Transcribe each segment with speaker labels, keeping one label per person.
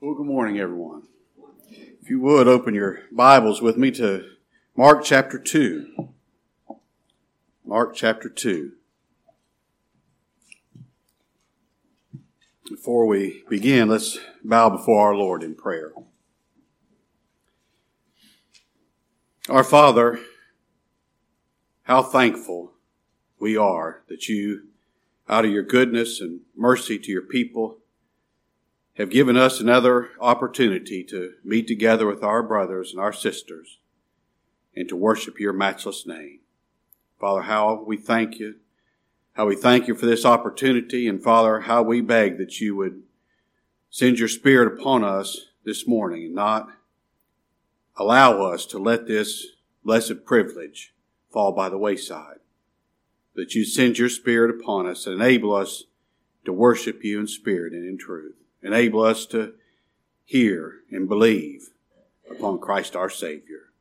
Speaker 1: Well, good morning, everyone. If you would open your Bibles with me to Mark chapter 2. Mark chapter 2. Before we begin, let's bow before our Lord in prayer. Our Father, how thankful we are that you, out of your goodness and mercy to your people, have given us another opportunity to meet together with our brothers and our sisters and to worship your matchless name. Father, how we thank you, how we thank you for this opportunity, and Father, how we beg that you would send your Spirit upon us this morning and not allow us to let this blessed privilege fall by the wayside. That you send your Spirit upon us and enable us to worship you in spirit and in truth. Enable us to hear and believe upon Christ our Savior.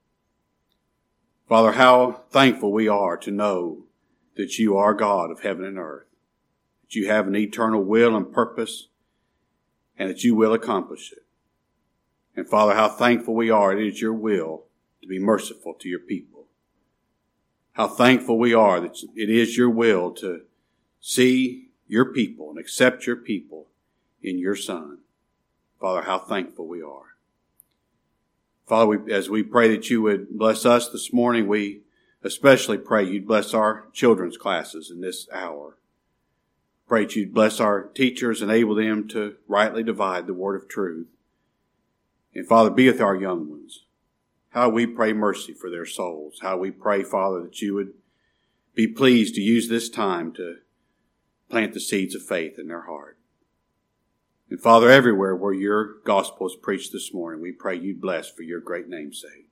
Speaker 1: Father, how thankful we are to know that you are God of heaven and earth, that you have an eternal will and purpose, and that you will accomplish it. And Father, how thankful we are it is your will to be merciful to your people. How thankful we are that it is your will to see your people and accept your people in your Son. Father, how thankful we are. Father, we, as we pray that you would bless us this morning, we especially pray you'd bless our children's classes in this hour. Pray that you'd bless our teachers, and enable them to rightly divide the word of truth. And Father, be with our young ones. How we pray mercy for their souls. How we pray, Father, that you would be pleased to use this time to plant the seeds of faith in their heart. And Father, everywhere where your gospel is preached this morning, we pray you bless for your great name's sake.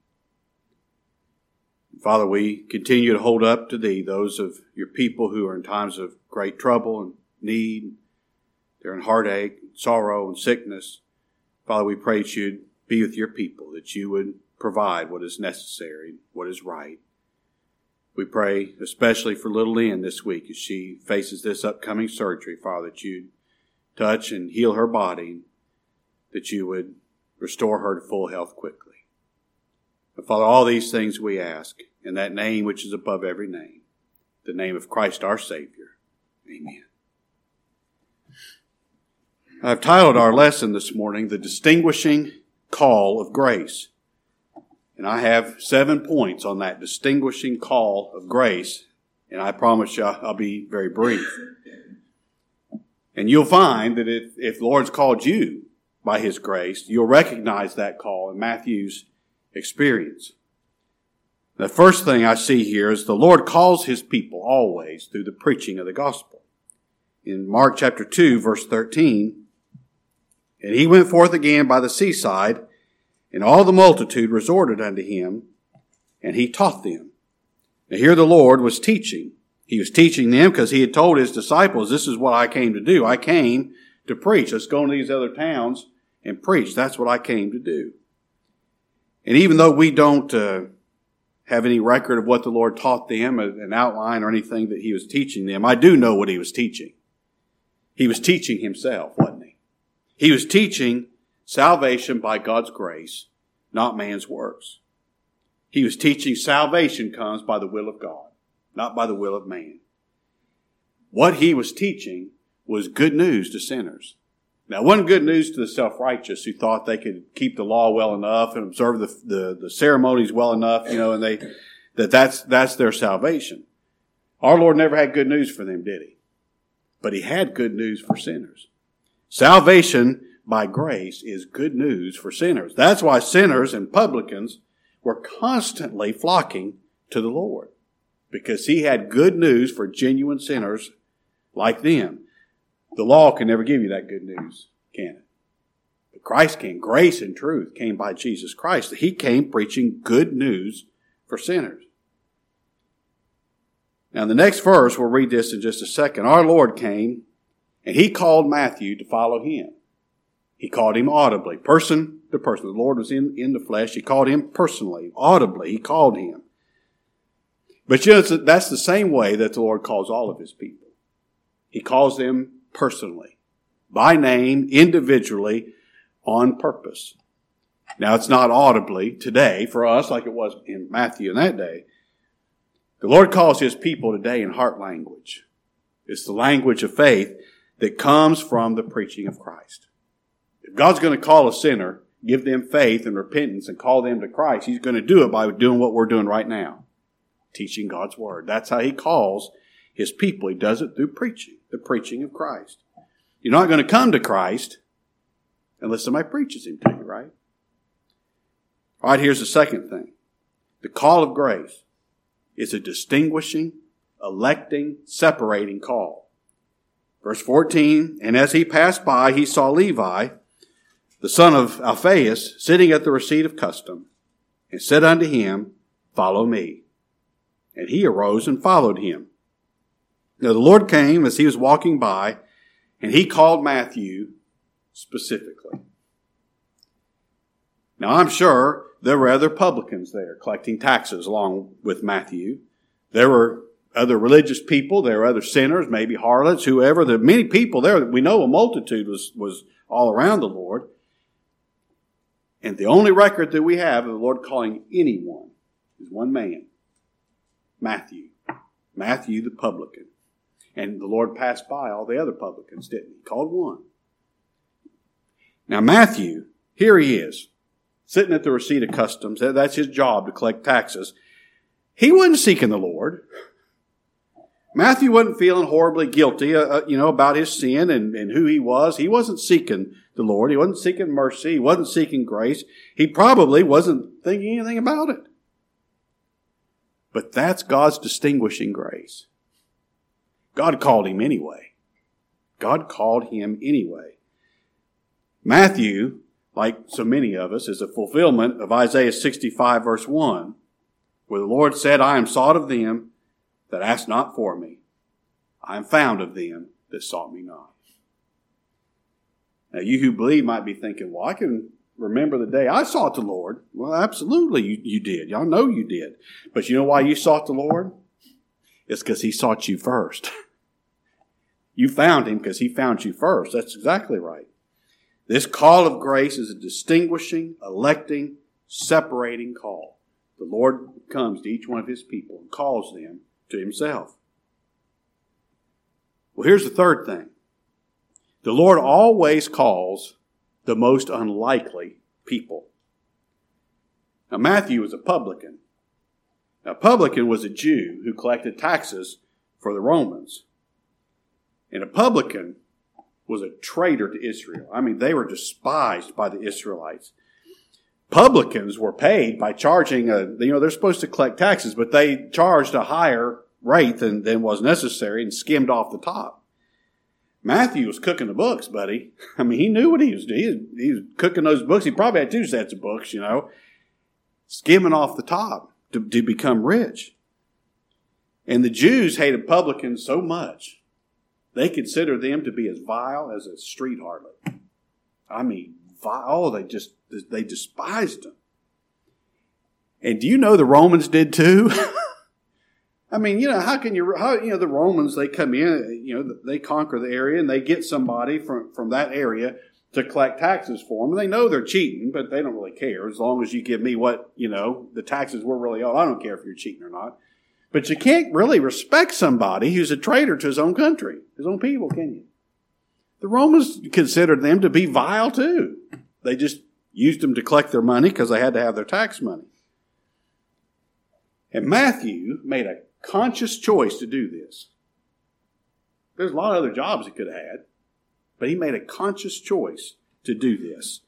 Speaker 1: Father, we continue to hold up to thee those of your people who are in times of great trouble and need. They're in heartache, and sorrow, and sickness. Father, we pray that you'd be with your people, that you would provide what is necessary, what is right. We pray especially for little Lynn this week as she faces this upcoming surgery, Father, that you'd touch and heal her body, that you would restore her to full health quickly. And Father, all these things we ask in that name which is above every name, the name of Christ our Savior. Amen. I've titled our lesson this morning, The Distinguishing Call of Grace. And I have seven points on that distinguishing call of grace. And I promise you I'll be very brief. And you'll find that if, if the Lord's called you by His grace, you'll recognize that call in Matthew's experience. The first thing I see here is the Lord calls His people always through the preaching of the gospel. In Mark chapter 2 verse 13, and he went forth again by the seaside, and all the multitude resorted unto him, and he taught them. Now here the Lord was teaching, he was teaching them because he had told his disciples, this is what I came to do. I came to preach. Let's go into these other towns and preach. That's what I came to do. And even though we don't uh, have any record of what the Lord taught them, an outline or anything that he was teaching them, I do know what he was teaching. He was teaching himself, wasn't he? He was teaching salvation by God's grace, not man's works. He was teaching salvation comes by the will of God not by the will of man. What he was teaching was good news to sinners. Now, one good news to the self-righteous who thought they could keep the law well enough and observe the, the, the ceremonies well enough, you know, and they, that that's, that's their salvation. Our Lord never had good news for them, did he? But he had good news for sinners. Salvation by grace is good news for sinners. That's why sinners and publicans were constantly flocking to the Lord because he had good news for genuine sinners like them. The law can never give you that good news, can it? But Christ came. Grace and truth came by Jesus Christ. He came preaching good news for sinners. Now, in the next verse, we'll read this in just a second. Our Lord came and he called Matthew to follow him. He called him audibly, person to person. The Lord was in, in the flesh. He called him personally, audibly. He called him. But you know, that's the same way that the Lord calls all of his people. He calls them personally, by name, individually, on purpose. Now, it's not audibly today for us like it was in Matthew in that day. The Lord calls his people today in heart language. It's the language of faith that comes from the preaching of Christ. If God's going to call a sinner, give them faith and repentance and call them to Christ, he's going to do it by doing what we're doing right now. Teaching God's word. That's how he calls his people. He does it through preaching, the preaching of Christ. You're not going to come to Christ unless somebody preaches him to you, right? All right, here's the second thing. The call of grace is a distinguishing, electing, separating call. Verse 14, and as he passed by, he saw Levi, the son of Alphaeus, sitting at the receipt of custom, and said unto him, Follow me. And he arose and followed him. Now the Lord came as he was walking by, and he called Matthew specifically. Now I'm sure there were other publicans there collecting taxes along with Matthew. There were other religious people, there were other sinners, maybe harlots, whoever. There were many people there. That we know a multitude was, was all around the Lord. And the only record that we have of the Lord calling anyone is one man, Matthew. Matthew the publican. And the Lord passed by all the other publicans, didn't he? Called one. Now, Matthew, here he is, sitting at the receipt of customs. That's his job to collect taxes. He wasn't seeking the Lord. Matthew wasn't feeling horribly guilty, uh, uh, you know, about his sin and, and who he was. He wasn't seeking the Lord. He wasn't seeking mercy. He wasn't seeking grace. He probably wasn't thinking anything about it. But that's God's distinguishing grace. God called him anyway. God called him anyway. Matthew, like so many of us, is a fulfillment of Isaiah 65 verse 1, where the Lord said, I am sought of them that asked not for me. I am found of them that sought me not. Now, you who believe might be thinking, well, I can remember the day I sought the Lord. Well, absolutely, you, you did. Y'all know you did. But you know why you sought the Lord? It's because He sought you first. you found Him because He found you first. That's exactly right. This call of grace is a distinguishing, electing, separating call. The Lord comes to each one of His people and calls them to himself. Well, here's the third thing the Lord always calls the most unlikely people. Now, Matthew was a publican. Now, a publican was a Jew who collected taxes for the Romans. And a publican was a traitor to Israel. I mean, they were despised by the Israelites publicans were paid by charging a, you know, they're supposed to collect taxes, but they charged a higher rate than, than was necessary and skimmed off the top. Matthew was cooking the books, buddy. I mean, he knew what he was doing. He was, cooking those books. He probably had two sets of books, you know, skimming off the top to, to become rich. And the Jews hated publicans so much, they considered them to be as vile as a street harlot. I mean, oh, they just, they despised them. And do you know the Romans did too? I mean, you know, how can you, how, you know, the Romans, they come in, you know, they conquer the area and they get somebody from, from that area to collect taxes for them. They know they're cheating, but they don't really care as long as you give me what, you know, the taxes we're really owed. I don't care if you're cheating or not. But you can't really respect somebody who's a traitor to his own country, his own people, can you? The Romans considered them to be vile too. They just used them to collect their money because they had to have their tax money. And Matthew made a conscious choice to do this. There's a lot of other jobs he could have had, but he made a conscious choice to do this.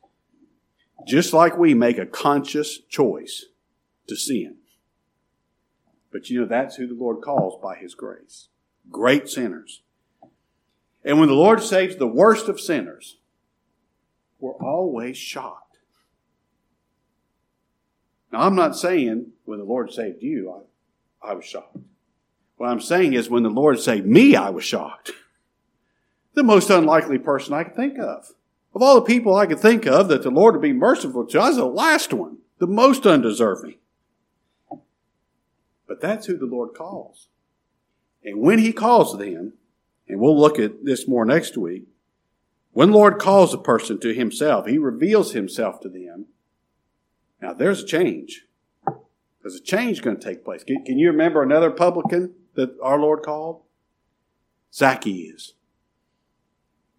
Speaker 1: Just like we make a conscious choice to sin. But you know, that's who the Lord calls by his grace. Great sinners. And when the Lord saves the worst of sinners, we're always shocked. Now, I'm not saying when the Lord saved you, I, was shocked. What I'm saying is when the Lord saved me, I was shocked. The most unlikely person I could think of. Of all the people I could think of that the Lord would be merciful to, I was the last one, the most undeserving. But that's who the Lord calls. And when He calls them, and we'll look at this more next week, When the Lord calls a person to himself, he reveals himself to them. Now there's a change. There's a change going to take place. Can, can you remember another publican that our Lord called? Zacchaeus.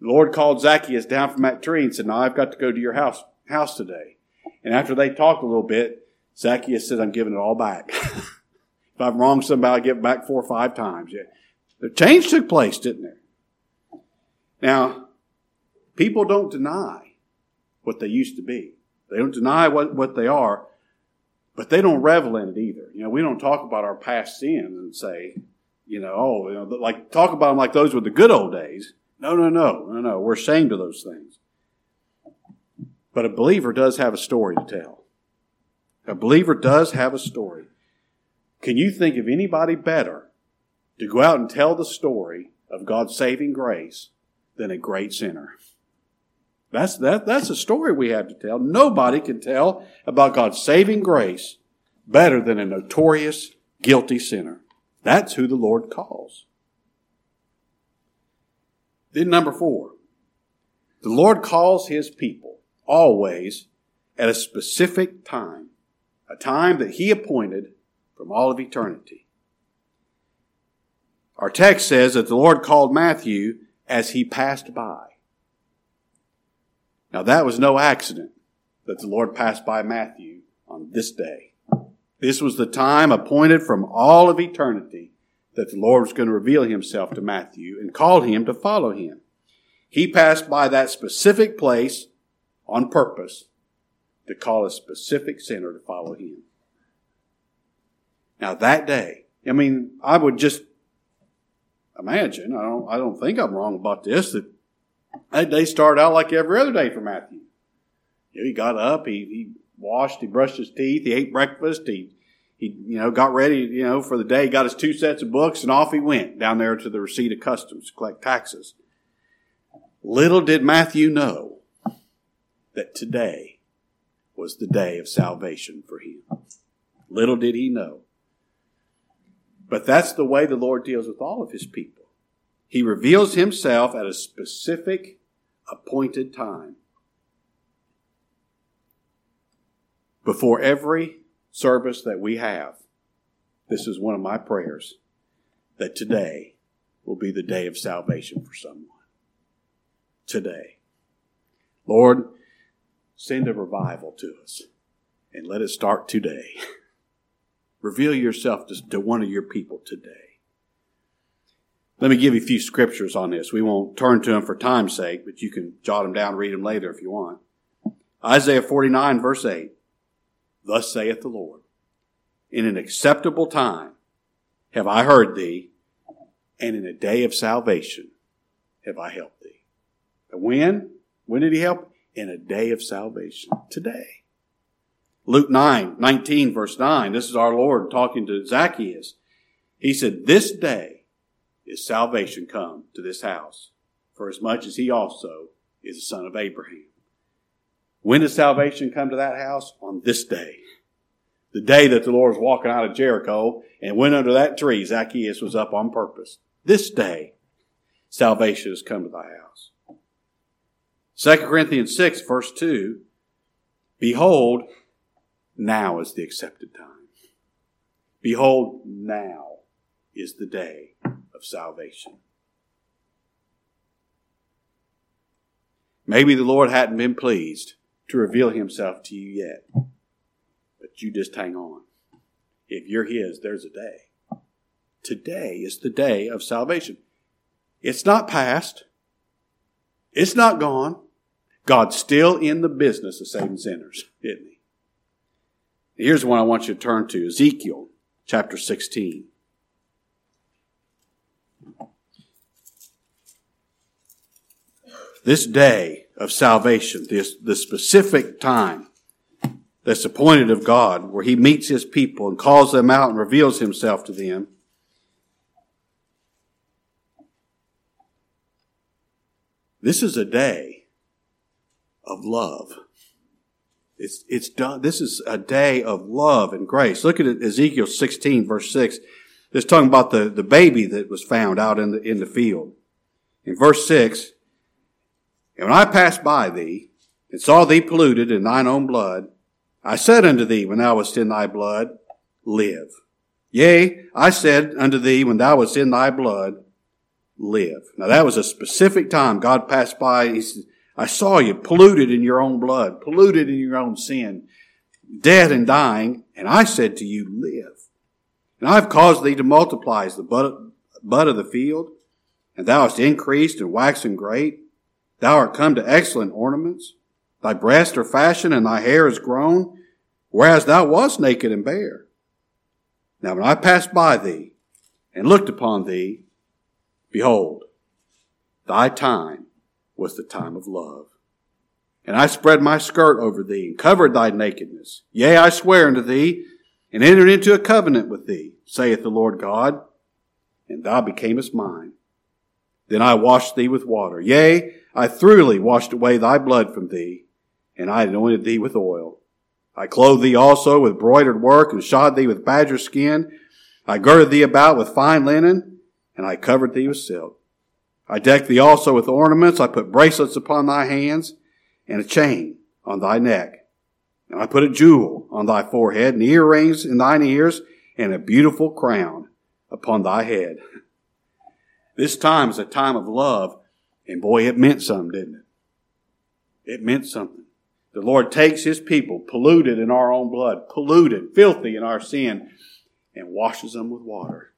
Speaker 1: The Lord called Zacchaeus down from that tree and said, Now I've got to go to your house, house today. And after they talked a little bit, Zacchaeus said, I'm giving it all back. if I'm wrong somebody, I'll give it back four or five times. Yeah. The change took place, didn't there? Now, people don't deny what they used to be. They don't deny what, what they are, but they don't revel in it either. You know, we don't talk about our past sins and say, you know, oh, you know, like talk about them like those were the good old days. No, no, no, no, no. We're ashamed of those things. But a believer does have a story to tell. A believer does have a story. Can you think of anybody better to go out and tell the story of God's saving grace than a great sinner? That's, that, that's a story we have to tell. Nobody can tell about God's saving grace better than a notorious, guilty sinner. That's who the Lord calls. Then, number four, the Lord calls his people always at a specific time, a time that he appointed from all of eternity. Our text says that the Lord called Matthew as he passed by. Now, that was no accident that the Lord passed by Matthew on this day. This was the time appointed from all of eternity that the Lord was going to reveal himself to Matthew and call him to follow him. He passed by that specific place on purpose to call a specific sinner to follow him. Now that day, I mean, I would just imagine, I don't, I don't think I'm wrong about this, that that day started out like every other day for Matthew. You know, he got up, he, he washed, he brushed his teeth, he ate breakfast, he, he, you know, got ready, you know, for the day, got his two sets of books, and off he went down there to the receipt of customs to collect taxes. Little did Matthew know that today was the day of salvation for him. Little did he know. But that's the way the Lord deals with all of his people. He reveals himself at a specific appointed time. Before every service that we have, this is one of my prayers that today will be the day of salvation for someone. Today. Lord, send a revival to us and let it start today. Reveal yourself to, to one of your people today. Let me give you a few scriptures on this. We won't turn to them for time's sake, but you can jot them down, read them later if you want. Isaiah 49 verse 8. Thus saith the Lord, in an acceptable time have I heard thee, and in a day of salvation have I helped thee. And when? When did he help? In a day of salvation. Today. Luke 9, 19 verse 9. This is our Lord talking to Zacchaeus. He said, this day is salvation come to this house, for as much as he also is a son of Abraham. When does salvation come to that house? On this day. The day that the Lord was walking out of Jericho and went under that tree, Zacchaeus was up on purpose. This day, salvation has come to thy house. 2 Corinthians 6 verse 2, Behold, now is the accepted time. Behold, now is the day of salvation. Maybe the Lord hadn't been pleased to reveal himself to you yet, but you just hang on. If you're his, there's a day. Today is the day of salvation. It's not past. It's not gone. God's still in the business of saving sinners, isn't he? Here's one I want you to turn to Ezekiel chapter 16. This day of salvation, this, the specific time that's appointed of God, where He meets His people and calls them out and reveals Himself to them. This is a day of love. It's, it's done. This is a day of love and grace. Look at Ezekiel 16 verse 6. It's talking about the, the baby that was found out in the, in the field. In verse 6, And when I passed by thee, and saw thee polluted in thine own blood, I said unto thee when thou wast in thy blood, live. Yea, I said unto thee when thou wast in thy blood, live. Now that was a specific time God passed by. He said, I saw you polluted in your own blood, polluted in your own sin, dead and dying, and I said to you, live. And I have caused thee to multiply as the bud, of the field, and thou hast increased and waxen great. Thou art come to excellent ornaments. Thy breasts are fashioned and thy hair is grown, whereas thou wast naked and bare. Now when I passed by thee and looked upon thee, behold, thy time was the time of love. And I spread my skirt over thee and covered thy nakedness. Yea, I swear unto thee and entered into a covenant with thee, saith the Lord God, and thou becamest mine. Then I washed thee with water. Yea, I thoroughly washed away thy blood from thee, and I anointed thee with oil. I clothed thee also with broidered work and shod thee with badger skin. I girded thee about with fine linen, and I covered thee with silk. I decked thee also with ornaments. I put bracelets upon thy hands and a chain on thy neck. And I put a jewel on thy forehead and earrings in thine ears and a beautiful crown upon thy head. This time is a time of love, and boy, it meant something, didn't it? It meant something. The Lord takes His people, polluted in our own blood, polluted, filthy in our sin, and washes them with water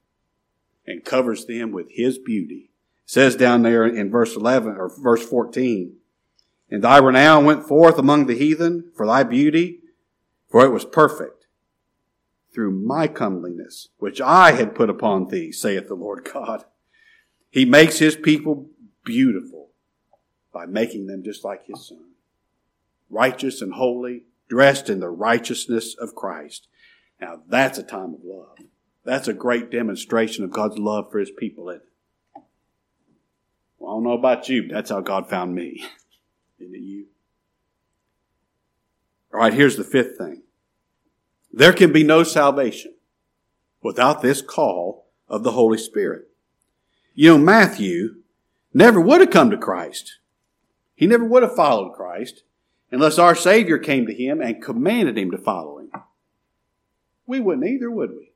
Speaker 1: and covers them with His beauty. It says down there in verse 11 or verse 14, and thy renown went forth among the heathen for thy beauty, for it was perfect through my comeliness, which I had put upon thee, saith the Lord God. He makes his people beautiful by making them just like his son. Righteous and holy, dressed in the righteousness of Christ. Now that's a time of love. That's a great demonstration of God's love for his people. Well, I don't know about you, but that's how God found me. Isn't it you? All right, here's the fifth thing. There can be no salvation without this call of the Holy Spirit. You know, Matthew never would have come to Christ. He never would have followed Christ unless our Savior came to him and commanded him to follow him. We wouldn't either, would we?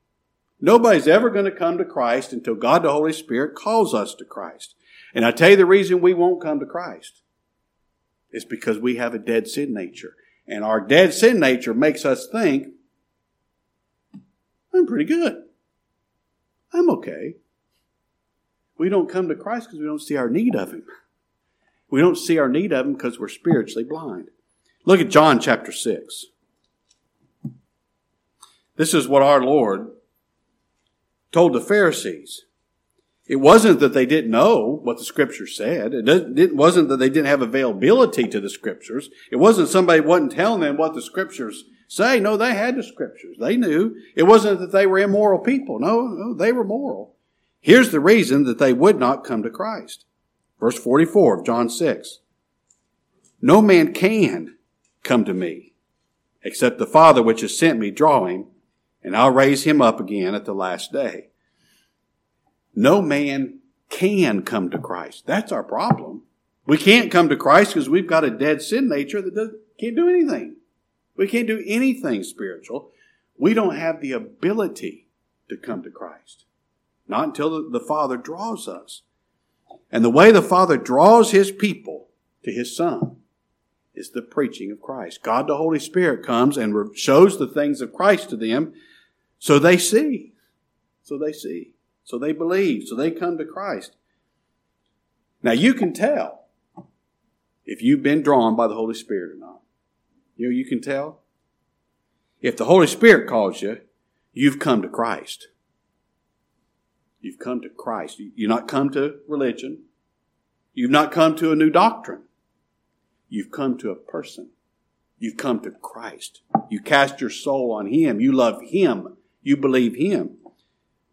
Speaker 1: Nobody's ever going to come to Christ until God the Holy Spirit calls us to Christ. And I tell you the reason we won't come to Christ is because we have a dead sin nature. And our dead sin nature makes us think, I'm pretty good. I'm okay. We don't come to Christ because we don't see our need of Him. We don't see our need of Him because we're spiritually blind. Look at John chapter 6. This is what our Lord told the Pharisees. It wasn't that they didn't know what the scripture said. It wasn't that they didn't have availability to the scriptures. It wasn't somebody wasn't telling them what the scriptures say. No, they had the scriptures. They knew. It wasn't that they were immoral people. No, no, they were moral. Here's the reason that they would not come to Christ. Verse 44 of John 6. No man can come to me except the Father which has sent me draw him, and I'll raise him up again at the last day. No man can come to Christ. That's our problem. We can't come to Christ because we've got a dead sin nature that can't do anything. We can't do anything spiritual. We don't have the ability to come to Christ. Not until the, the Father draws us. And the way the Father draws His people to His Son is the preaching of Christ. God the Holy Spirit comes and shows the things of Christ to them so they see. So they see. So they believe. So they come to Christ. Now you can tell if you've been drawn by the Holy Spirit or not. You know, you can tell. If the Holy Spirit calls you, you've come to Christ. You've come to Christ. You've not come to religion. You've not come to a new doctrine. You've come to a person. You've come to Christ. You cast your soul on Him. You love Him. You believe Him.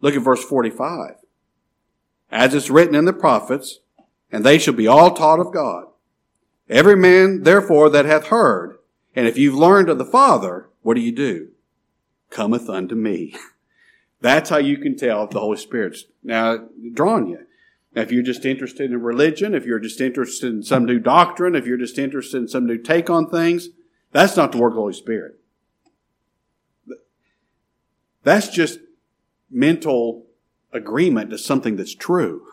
Speaker 1: Look at verse 45. As it's written in the prophets, and they shall be all taught of God. Every man, therefore, that hath heard, and if you've learned of the Father, what do you do? Cometh unto me. That's how you can tell if the Holy Spirit's now drawing you. Now, if you're just interested in religion, if you're just interested in some new doctrine, if you're just interested in some new take on things, that's not the work of the Holy Spirit. That's just mental agreement to something that's true.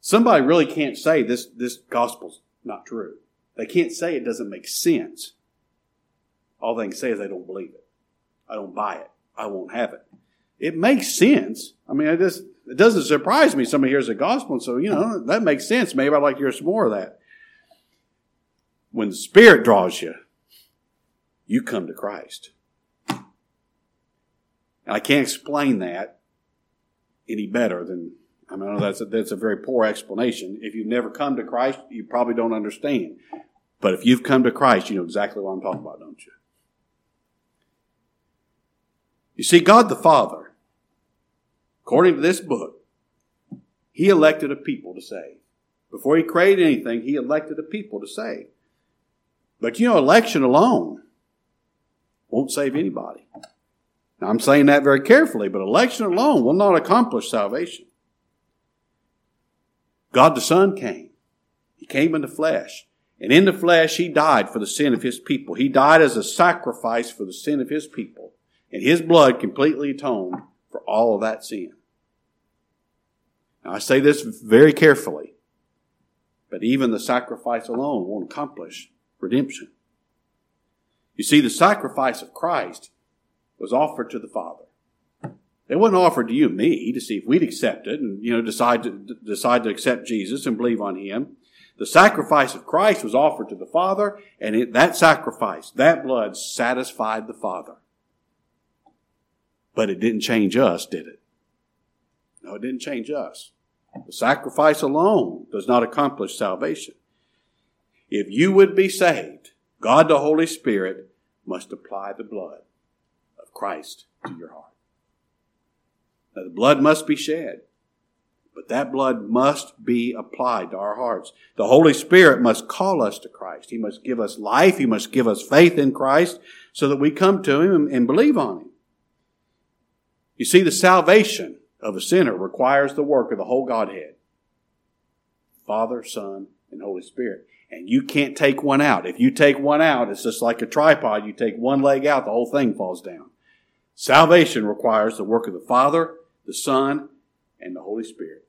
Speaker 1: Somebody really can't say this, this gospel's not true. They can't say it doesn't make sense. All they can say is they don't believe it. I don't buy it. I won't have it. It makes sense. I mean, it, just, it doesn't surprise me somebody hears the gospel and so, you know, that makes sense. Maybe I'd like to hear some more of that. When the Spirit draws you, you come to Christ. And I can't explain that any better than I mean, I know that's a, that's a very poor explanation. If you've never come to Christ, you probably don't understand. But if you've come to Christ, you know exactly what I'm talking about, don't you? You see, God the Father, according to this book, He elected a people to save. Before He created anything, He elected a people to save. But you know, election alone won't save anybody. Now, I'm saying that very carefully, but election alone will not accomplish salvation. God the Son came. He came in the flesh. And in the flesh, He died for the sin of His people. He died as a sacrifice for the sin of His people. And His blood completely atoned for all of that sin. Now, I say this very carefully, but even the sacrifice alone won't accomplish redemption. You see, the sacrifice of Christ was offered to the Father. It wasn't offered to you and me to see if we'd accept it and, you know, decide to, decide to accept Jesus and believe on Him. The sacrifice of Christ was offered to the Father, and it, that sacrifice, that blood satisfied the Father. But it didn't change us, did it? No, it didn't change us. The sacrifice alone does not accomplish salvation. If you would be saved, God the Holy Spirit must apply the blood of Christ to your heart. Now, the blood must be shed, but that blood must be applied to our hearts. The Holy Spirit must call us to Christ. He must give us life. He must give us faith in Christ so that we come to Him and believe on Him. You see, the salvation of a sinner requires the work of the whole Godhead Father, Son, and Holy Spirit. And you can't take one out. If you take one out, it's just like a tripod. You take one leg out, the whole thing falls down. Salvation requires the work of the Father, the Son, and the Holy Spirit.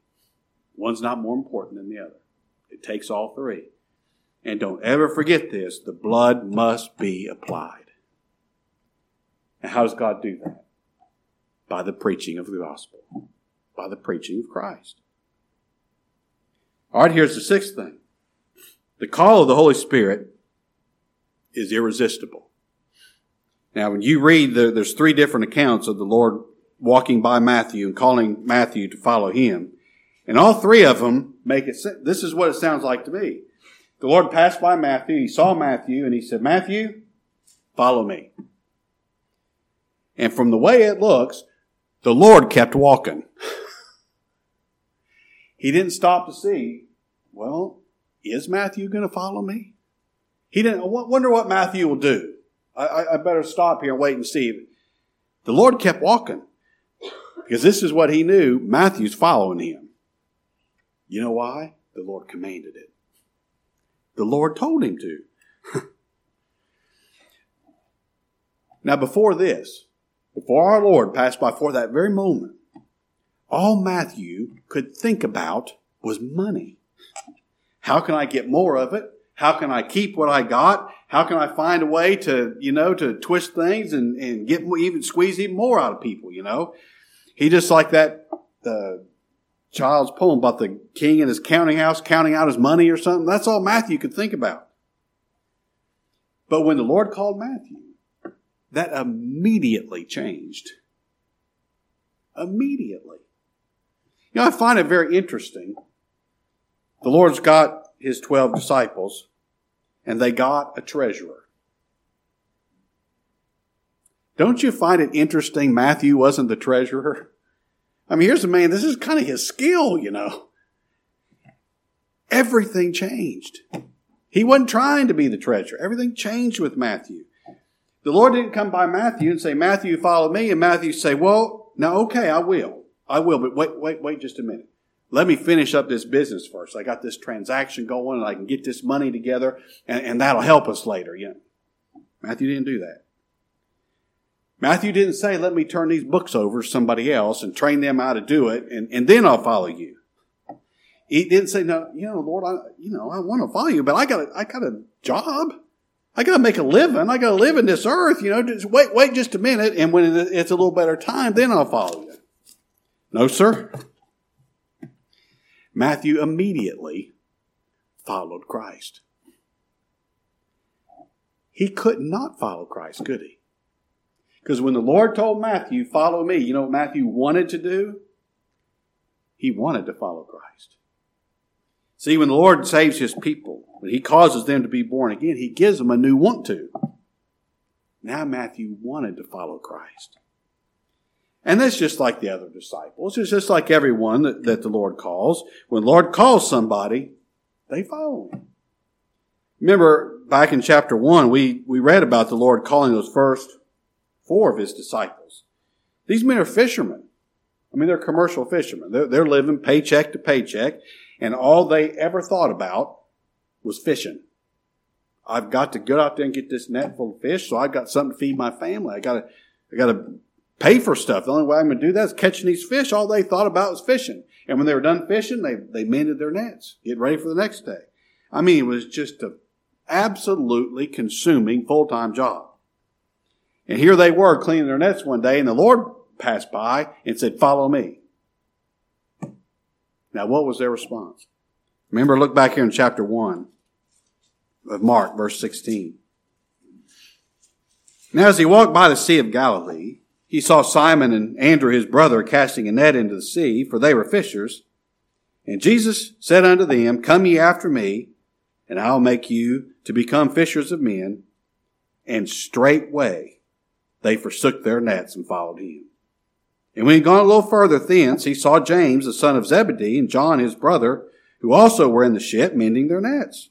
Speaker 1: One's not more important than the other. It takes all three. And don't ever forget this the blood must be applied. And how does God do that? By the preaching of the gospel, by the preaching of Christ. All right, here's the sixth thing the call of the Holy Spirit is irresistible. Now, when you read, the, there's three different accounts of the Lord walking by Matthew and calling Matthew to follow him. And all three of them make it, this is what it sounds like to me. The Lord passed by Matthew, he saw Matthew, and he said, Matthew, follow me. And from the way it looks, the Lord kept walking. he didn't stop to see, well, is Matthew going to follow me? He didn't, I wonder what Matthew will do. I, I better stop here and wait and see. The Lord kept walking. Because this is what he knew Matthew's following him. You know why? The Lord commanded it. The Lord told him to. now, before this, before our Lord passed by for that very moment, all Matthew could think about was money. How can I get more of it? How can I keep what I got? How can I find a way to, you know, to twist things and, and get even squeeze even more out of people, you know? He just like that the child's poem about the king in his counting house counting out his money or something. That's all Matthew could think about. But when the Lord called Matthew, that immediately changed. Immediately. You know, I find it very interesting. The Lord's got his 12 disciples, and they got a treasurer. Don't you find it interesting Matthew wasn't the treasurer? I mean, here's a man, this is kind of his skill, you know. Everything changed. He wasn't trying to be the treasurer. Everything changed with Matthew. The Lord didn't come by Matthew and say, Matthew, follow me. And Matthew say, well, now, okay, I will. I will, but wait, wait, wait just a minute. Let me finish up this business first. I got this transaction going and I can get this money together and, and that'll help us later. Yeah. Matthew didn't do that. Matthew didn't say, let me turn these books over to somebody else and train them how to do it and, and then I'll follow you. He didn't say, no, you know, Lord, I, you know, I want to follow you, but I got a, I got a job. I got to make a living. I got to live in this earth. You know, just wait, wait just a minute. And when it's a little better time, then I'll follow you. No, sir. Matthew immediately followed Christ. He could not follow Christ, could he? Because when the Lord told Matthew, follow me, you know what Matthew wanted to do? He wanted to follow Christ. See, when the Lord saves his people, when he causes them to be born again, he gives them a new want to. Now Matthew wanted to follow Christ. And that's just like the other disciples. It's just like everyone that, that the Lord calls. When the Lord calls somebody, they follow him. Remember, back in chapter 1, we, we read about the Lord calling those first four of his disciples. These men are fishermen. I mean, they're commercial fishermen. They're, they're living paycheck to paycheck, and all they ever thought about was fishing. I've got to get out there and get this net full of fish, so I've got something to feed my family. I got to, I got to pay for stuff. The only way I'm going to do that is catching these fish. All they thought about was fishing. And when they were done fishing, they, they mended their nets, get ready for the next day. I mean, it was just a absolutely consuming full-time job. And here they were cleaning their nets one day and the Lord passed by and said, follow me. Now, what was their response? Remember, look back here in chapter 1 of Mark, verse 16. Now, as he walked by the Sea of Galilee, he saw Simon and Andrew his brother casting a net into the sea, for they were fishers. And Jesus said unto them, Come ye after me, and I'll make you to become fishers of men. And straightway they forsook their nets and followed him. And when he had gone a little further thence, he saw James, the son of Zebedee, and John his brother, who also were in the ship mending their nets.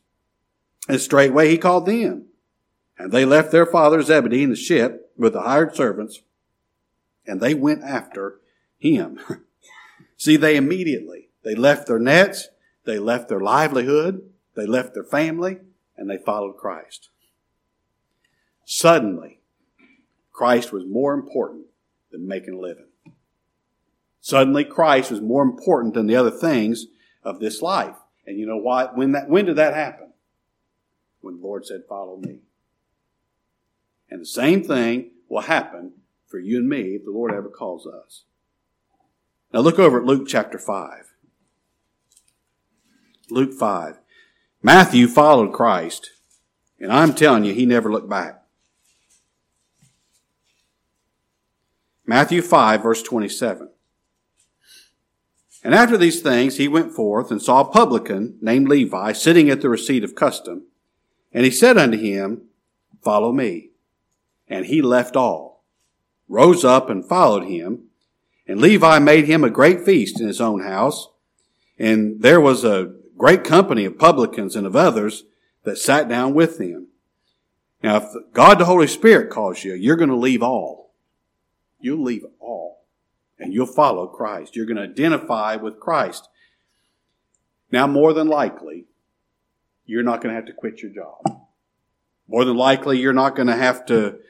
Speaker 1: And straightway he called them. And they left their father Zebedee in the ship with the hired servants and they went after him. See, they immediately, they left their nets, they left their livelihood, they left their family, and they followed Christ. Suddenly, Christ was more important than making a living. Suddenly, Christ was more important than the other things of this life. And you know why? When that, when did that happen? When the Lord said, follow me. And the same thing will happen for you and me if the Lord ever calls us. Now look over at Luke chapter 5. Luke 5. Matthew followed Christ, and I'm telling you, he never looked back. Matthew 5, verse 27. And after these things, he went forth and saw a publican named Levi sitting at the receipt of custom. And he said unto him, Follow me. And he left all rose up and followed him. And Levi made him a great feast in his own house. And there was a great company of publicans and of others that sat down with them. Now, if God the Holy Spirit calls you, you're going to leave all. You'll leave all. And you'll follow Christ. You're going to identify with Christ. Now, more than likely, you're not going to have to quit your job. More than likely, you're not going to have to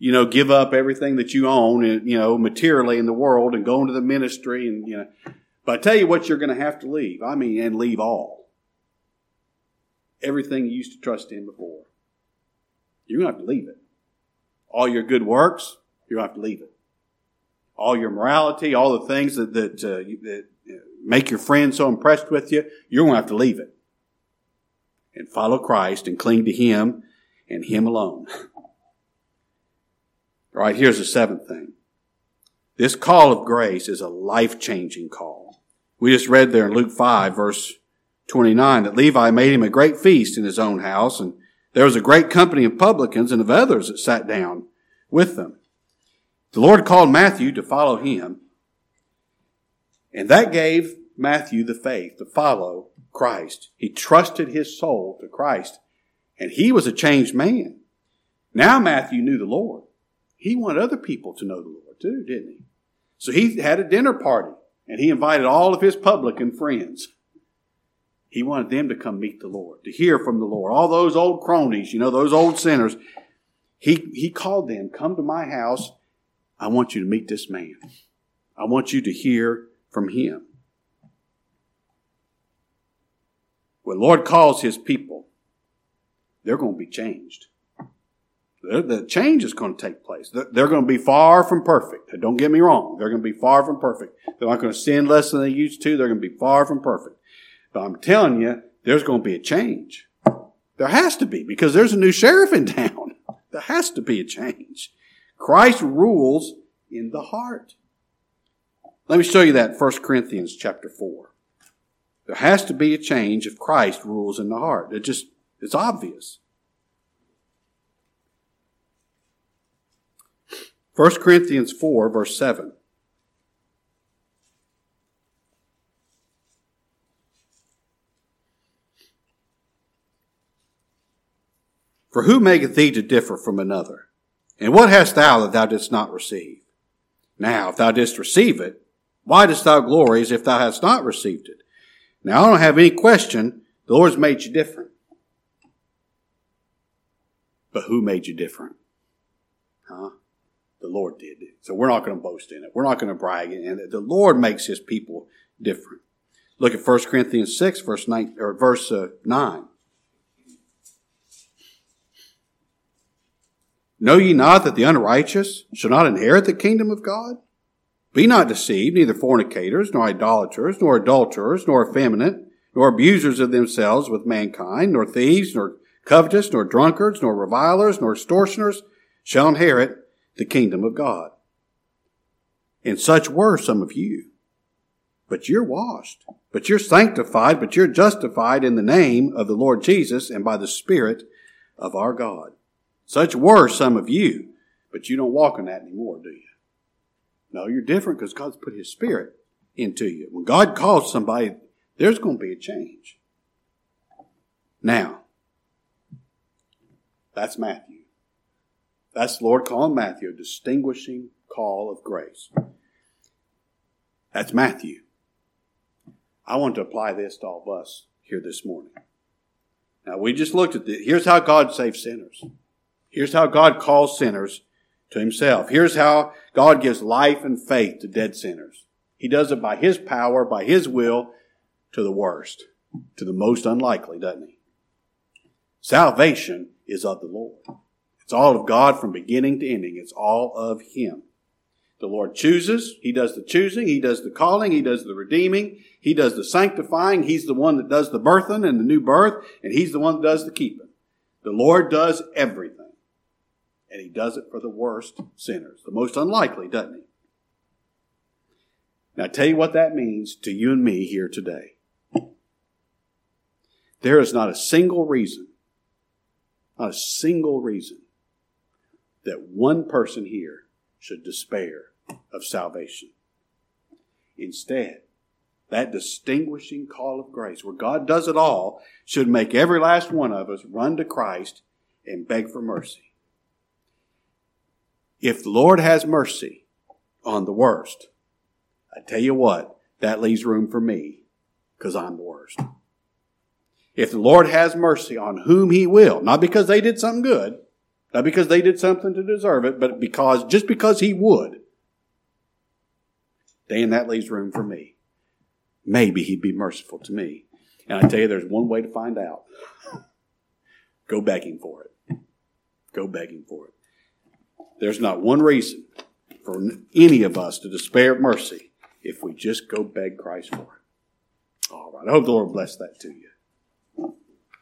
Speaker 1: you know, give up everything that you own and, you know, materially in the world and go into the ministry and, you know. But I tell you what you're going to have to leave. I mean, and leave all. Everything you used to trust in before. You're going to have to leave it. All your good works, you're going to have to leave it. All your morality, all the things that, that, uh, that make your friends so impressed with you, you're going to have to leave it. And follow Christ and cling to Him and Him alone. All right, here's the seventh thing. This call of grace is a life-changing call. We just read there in Luke 5 verse 29 that Levi made him a great feast in his own house and there was a great company of publicans and of others that sat down with them. The Lord called Matthew to follow him and that gave Matthew the faith to follow Christ. He trusted his soul to Christ and he was a changed man. Now Matthew knew the Lord he wanted other people to know the Lord too, didn't he? So he had a dinner party and he invited all of his publican friends. He wanted them to come meet the Lord, to hear from the Lord. All those old cronies, you know, those old sinners. He, he called them, come to my house. I want you to meet this man. I want you to hear from him. When Lord calls his people, they're going to be changed. The change is going to take place. They're going to be far from perfect. Don't get me wrong. They're going to be far from perfect. They're not going to sin less than they used to. They're going to be far from perfect. But I'm telling you, there's going to be a change. There has to be because there's a new sheriff in town. There has to be a change. Christ rules in the heart. Let me show you that 1 Corinthians chapter 4. There has to be a change if Christ rules in the heart. It just, it's obvious. 1 Corinthians 4, verse 7. For who maketh thee to differ from another? And what hast thou that thou didst not receive? Now, if thou didst receive it, why dost thou glory as if thou hadst not received it? Now, I don't have any question. The Lord's made you different. But who made you different? Huh? The Lord did. So we're not going to boast in it. We're not going to brag in it. The Lord makes his people different. Look at 1 Corinthians 6, verse 9, or verse uh, 9. Know ye not that the unrighteous shall not inherit the kingdom of God? Be not deceived, neither fornicators, nor idolaters, nor adulterers, nor effeminate, nor abusers of themselves with mankind, nor thieves, nor covetous, nor drunkards, nor revilers, nor extortioners shall inherit the kingdom of God. And such were some of you. But you're washed, but you're sanctified, but you're justified in the name of the Lord Jesus and by the Spirit of our God. Such were some of you, but you don't walk in that anymore, do you? No, you're different because God's put His Spirit into you. When God calls somebody, there's going to be a change. Now, that's Matthew. That's the Lord calling Matthew a distinguishing call of grace. That's Matthew. I want to apply this to all of us here this morning. Now, we just looked at this. Here's how God saves sinners. Here's how God calls sinners to himself. Here's how God gives life and faith to dead sinners. He does it by his power, by his will, to the worst, to the most unlikely, doesn't he? Salvation is of the Lord. It's all of God from beginning to ending. It's all of him. The Lord chooses. He does the choosing. He does the calling. He does the redeeming. He does the sanctifying. He's the one that does the birthing and the new birth, and He's the one that does the keeping. The Lord does everything. And he does it for the worst sinners, the most unlikely, doesn't he? Now, I tell you what that means to you and me here today. There is not a single reason, not a single reason, that one person here should despair of salvation. Instead, that distinguishing call of grace, where God does it all, should make every last one of us run to Christ and beg for mercy. If the Lord has mercy on the worst, I tell you what, that leaves room for me because I'm the worst. If the Lord has mercy on whom He will, not because they did something good, not because they did something to deserve it, but because, just because He would, then that leaves room for me. Maybe He'd be merciful to me. And I tell you, there's one way to find out. Go begging for it. Go begging for it. There's not one reason for any of us to despair of mercy if we just go beg Christ for it. All right. I hope the Lord bless that to you.